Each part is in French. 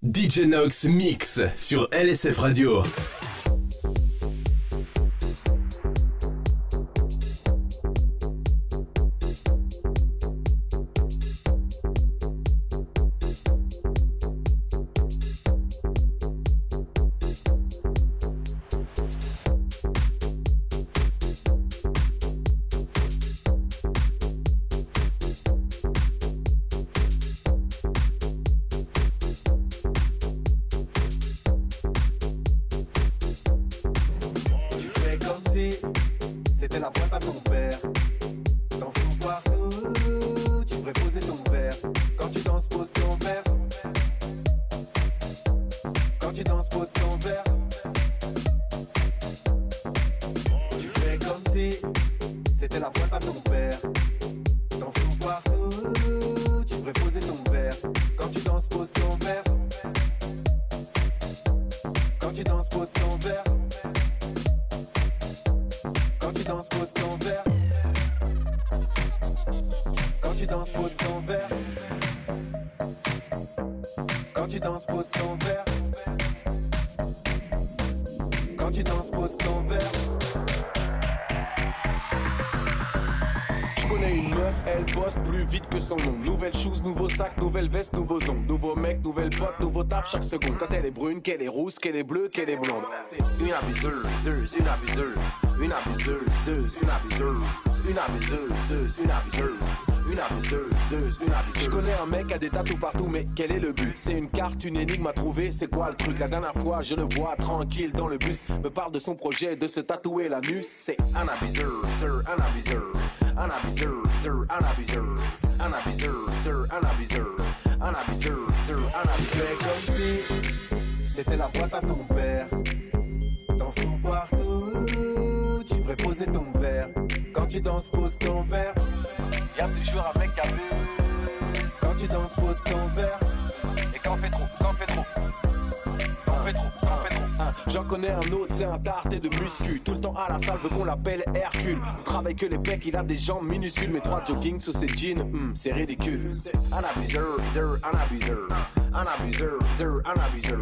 DJ Nox Mix sur LSF Radio. Chaque seconde. Quand elle est brune, qu'elle est rousse, qu'elle est bleue, qu'elle est blonde. Une abuseuse, une abuseuse, une abuseuse, une abuseuse, une abuseuse, une abuseuse. Une abuseuse, une abuseuse. Je connais un mec à des tatous partout, mais quel est le but? C'est une carte, une énigme à trouver, c'est quoi le truc? La dernière fois, je le vois tranquille dans le bus, me parle de son projet de se tatouer la nuit. C'est un abuseur, un abuseur, un abuseur, un abuseur, un abuseur, un abuseur un abuseur, un abuseur. comme si c'était la boîte à ton père. T'en fous partout, tu devrais poser ton verre. Quand tu danses, pose ton verre. Y'a toujours un mec abuse. Quand tu danses, pose ton verre. Et quand on fait trop, quand on fait trop. J'en connais un autre, c'est un tarté de muscu. Tout le temps à la salle, veut qu'on l'appelle Hercule. On travaille que les pecs, il a des jambes minuscules. Mais trois jogging sous ses jeans, hmm, c'est ridicule. Un abuseur, un abuseur. Un abuseur, un abuseur.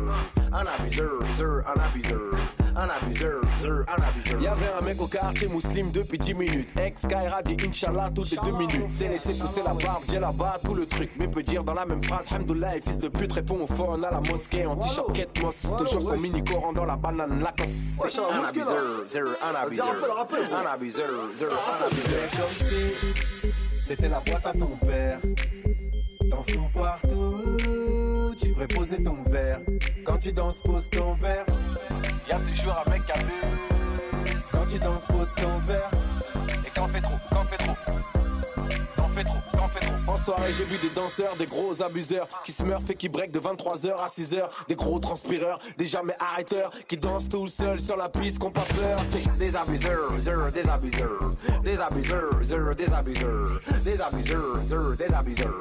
Un abuseur, un abuseur. Un abuseur, un abuseur. Y'avait un mec au quartier musulman depuis 10 minutes. Ex Kaira dit Inch'Allah toutes les 2 minutes. C'est laissé pousser la barbe, j'ai là-bas tout le truc. Mais peut dire dans la même phrase, Hamdoullah, fils de pute, répond au phone à la mosquée. En t-shirt moss, toujours son mini coran dans la banane Lacoste. Un abuseur, un abuseur. Un abuseur, un abuseur. Comme si c'était la boîte à ton père. T'en fous partout, tu devrais poser ton verre. Quand tu danses, pose ton verre. Y'a toujours un mec qui abuse. Quand tu danses, pose ton verre. J'ai vu des danseurs, des gros abuseurs qui se et qui break de 23h à 6h. Des gros transpireurs, des jamais arrêteurs qui dansent tout seuls sur la piste, qu'on pas peur. C'est des abuseurs, des abuseurs, des abuseurs, des abuseurs, des abuseurs, des abuseurs,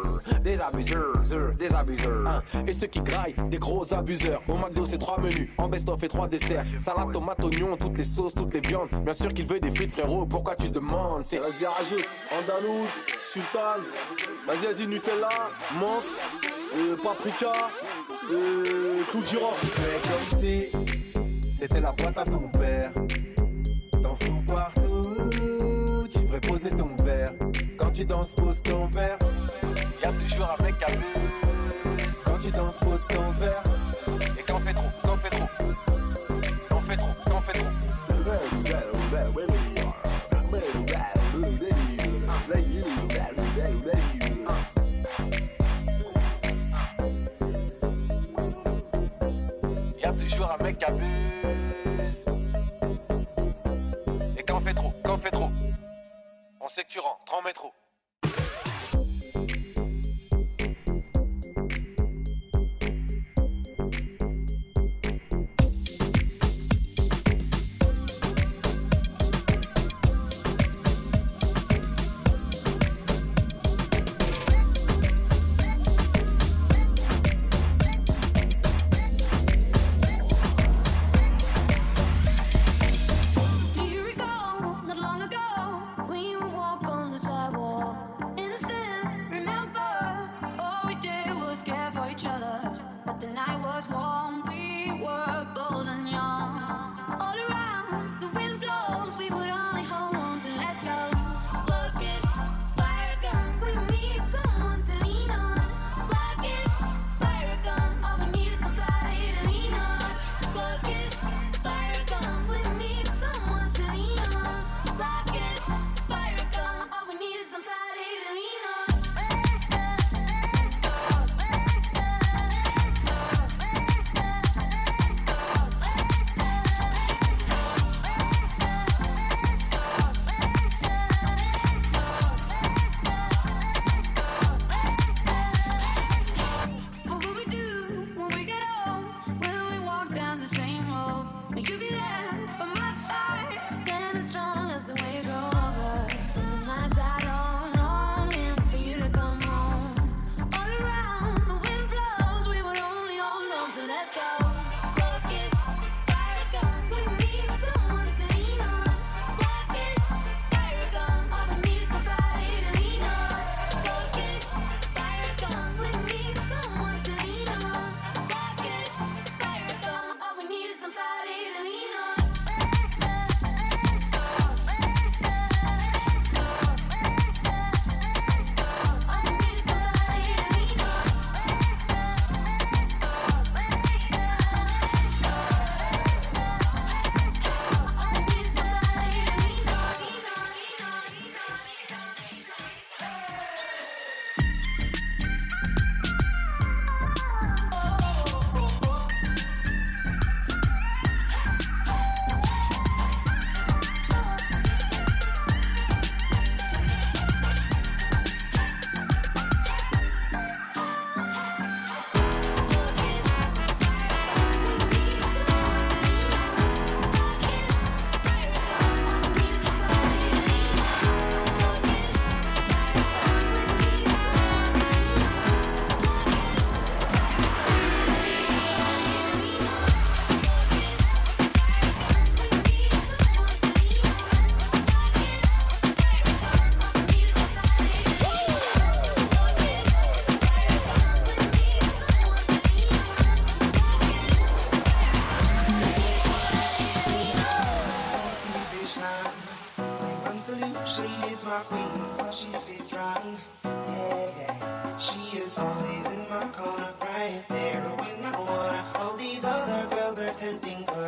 des abuseurs, des abuseurs. Et ceux qui graillent, des gros abuseurs. Au McDo, c'est trois menus, en best-of et trois desserts. Salade, tomate, oignon, toutes les sauces, toutes les viandes. Bien sûr qu'il veut des frites, frérot. Pourquoi tu demandes? C'est vas-y. Andalouse. Vas-y, vas-y, Nutella, menthe, euh, paprika, euh, de girofle. Fais comme si c'était la boîte à ton père. T'en fous partout, tu devrais poser ton verre. Quand tu danses, pose ton verre. Y'a toujours un mec qui abuse. Quand tu danses, pose ton verre. Et quand on fait trop, quand on fait trop. Quand on fait trop, quand on fait trop. Et quand on fait trop, quand on fait trop. On sait que tu rentres, en métro.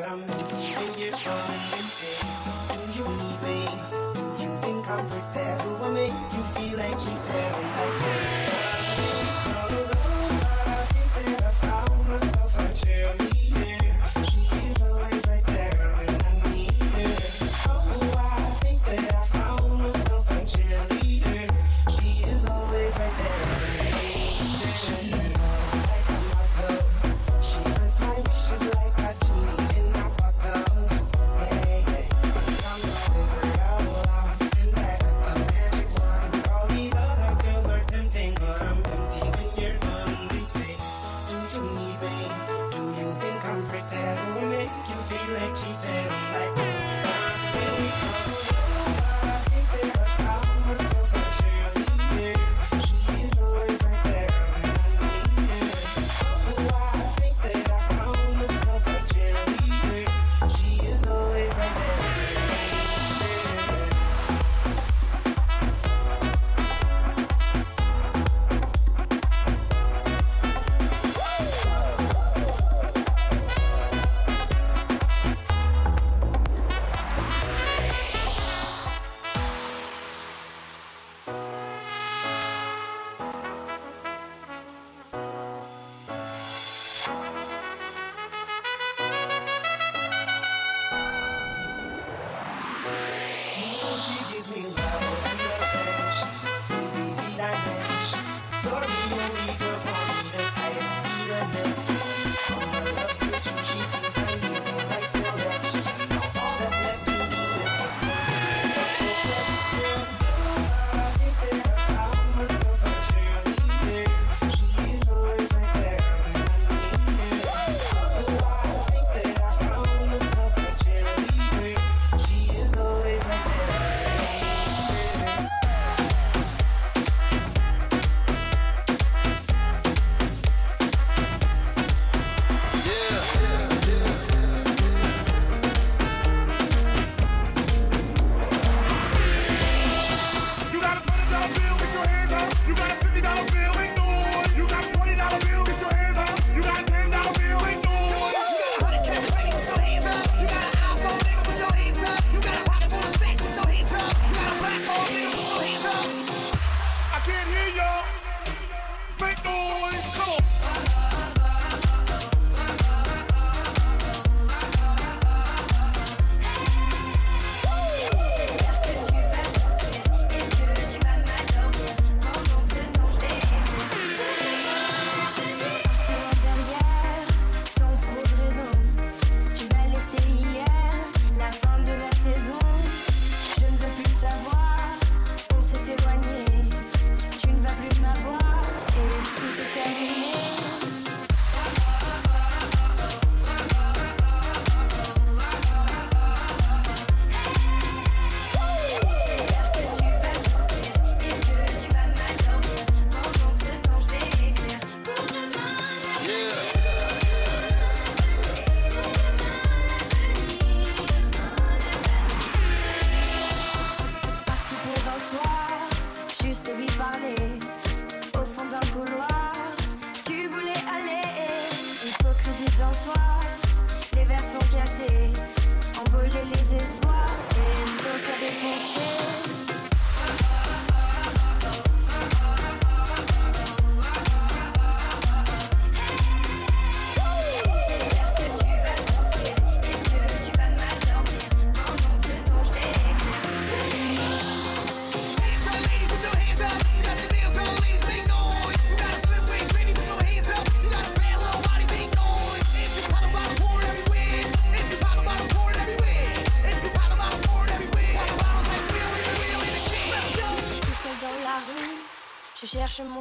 I'm leaving you on Do you need me? You think I'm prepared Do I make you feel like you tell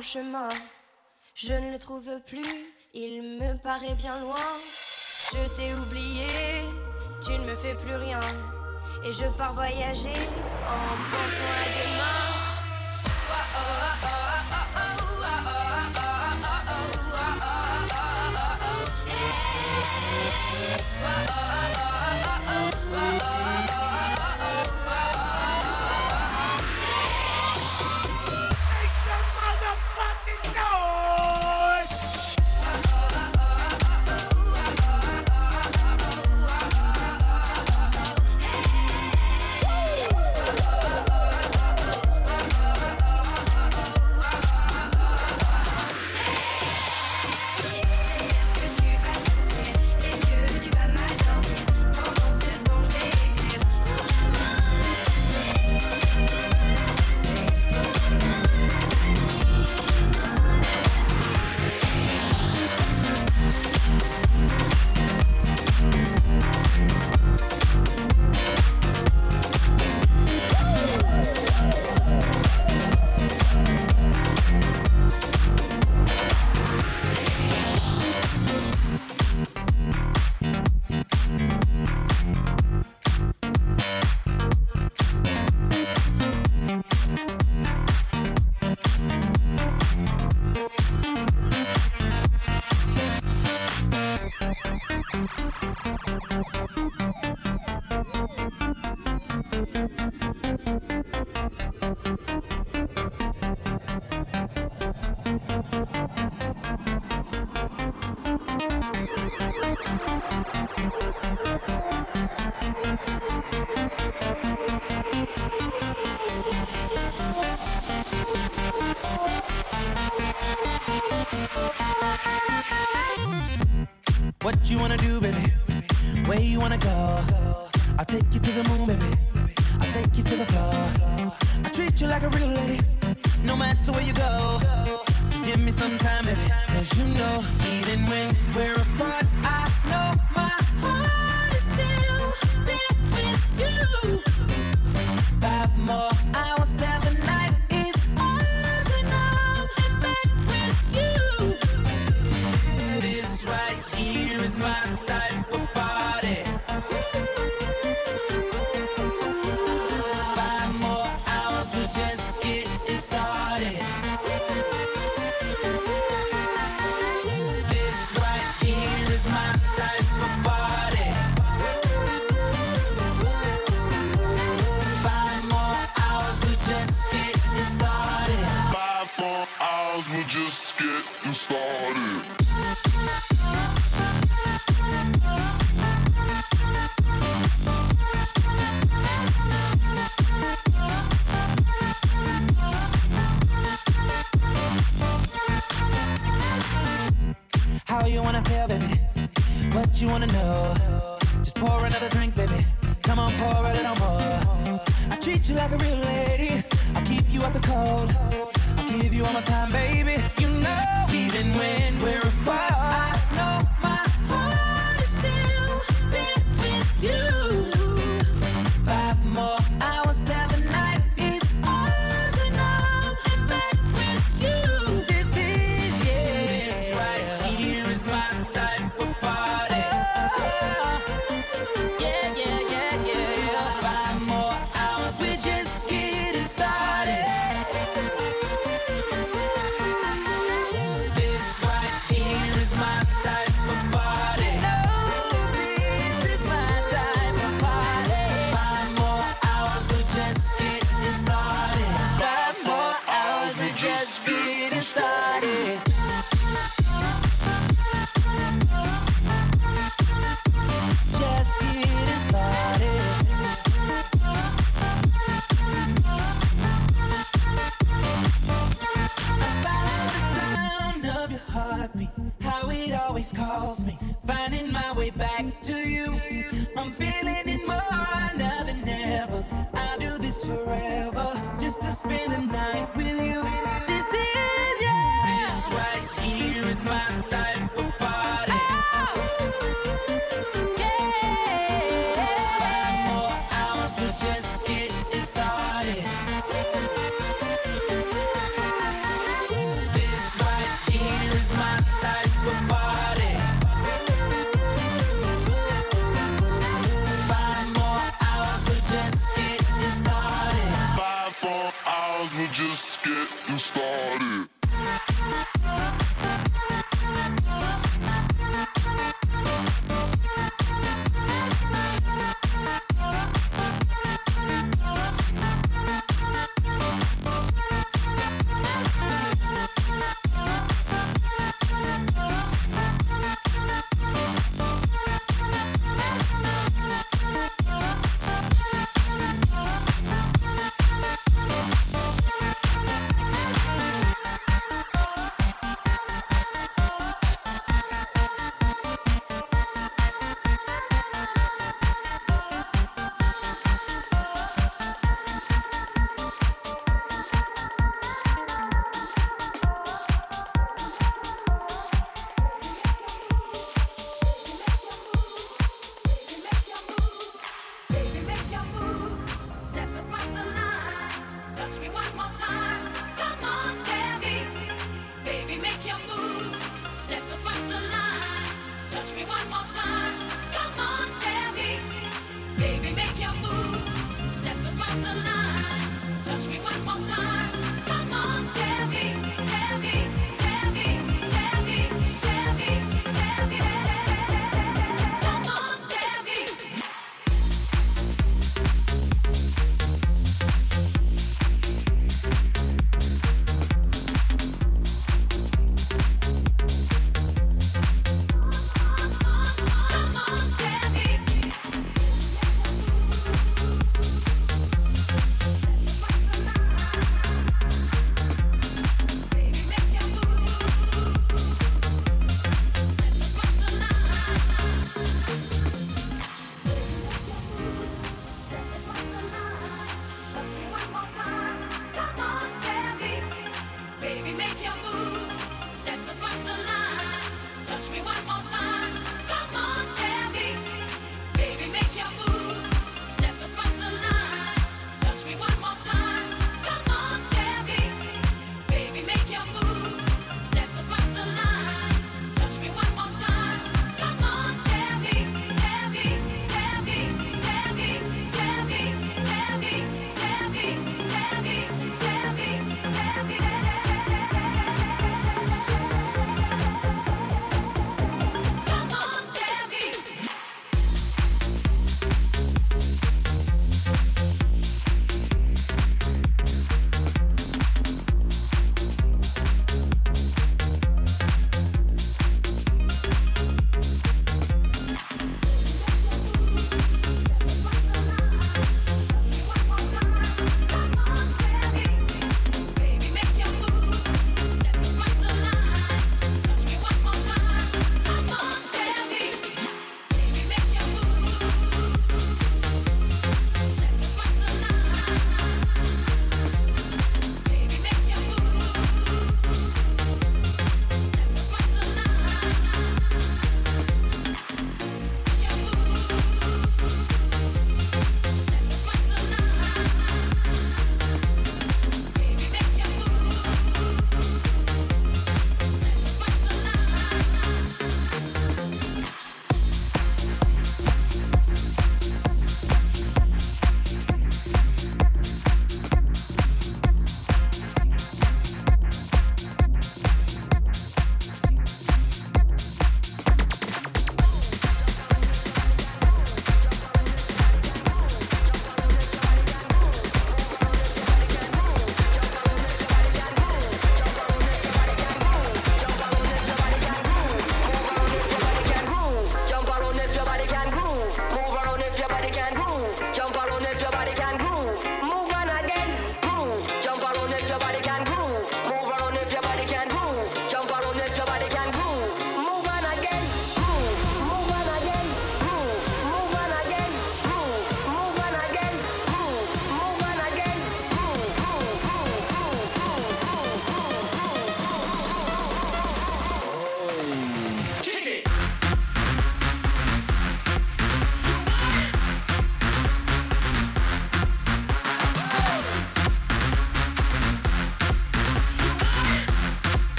chemin. Je ne le trouve plus, il me paraît bien loin. Je t'ai oublié, tu ne me fais plus rien. Et je pars voyager en pensant à demain. you wanna do, baby? Where you wanna go? I'll take you treat you like a real lady. I keep you out the cold. I give you all my time, baby.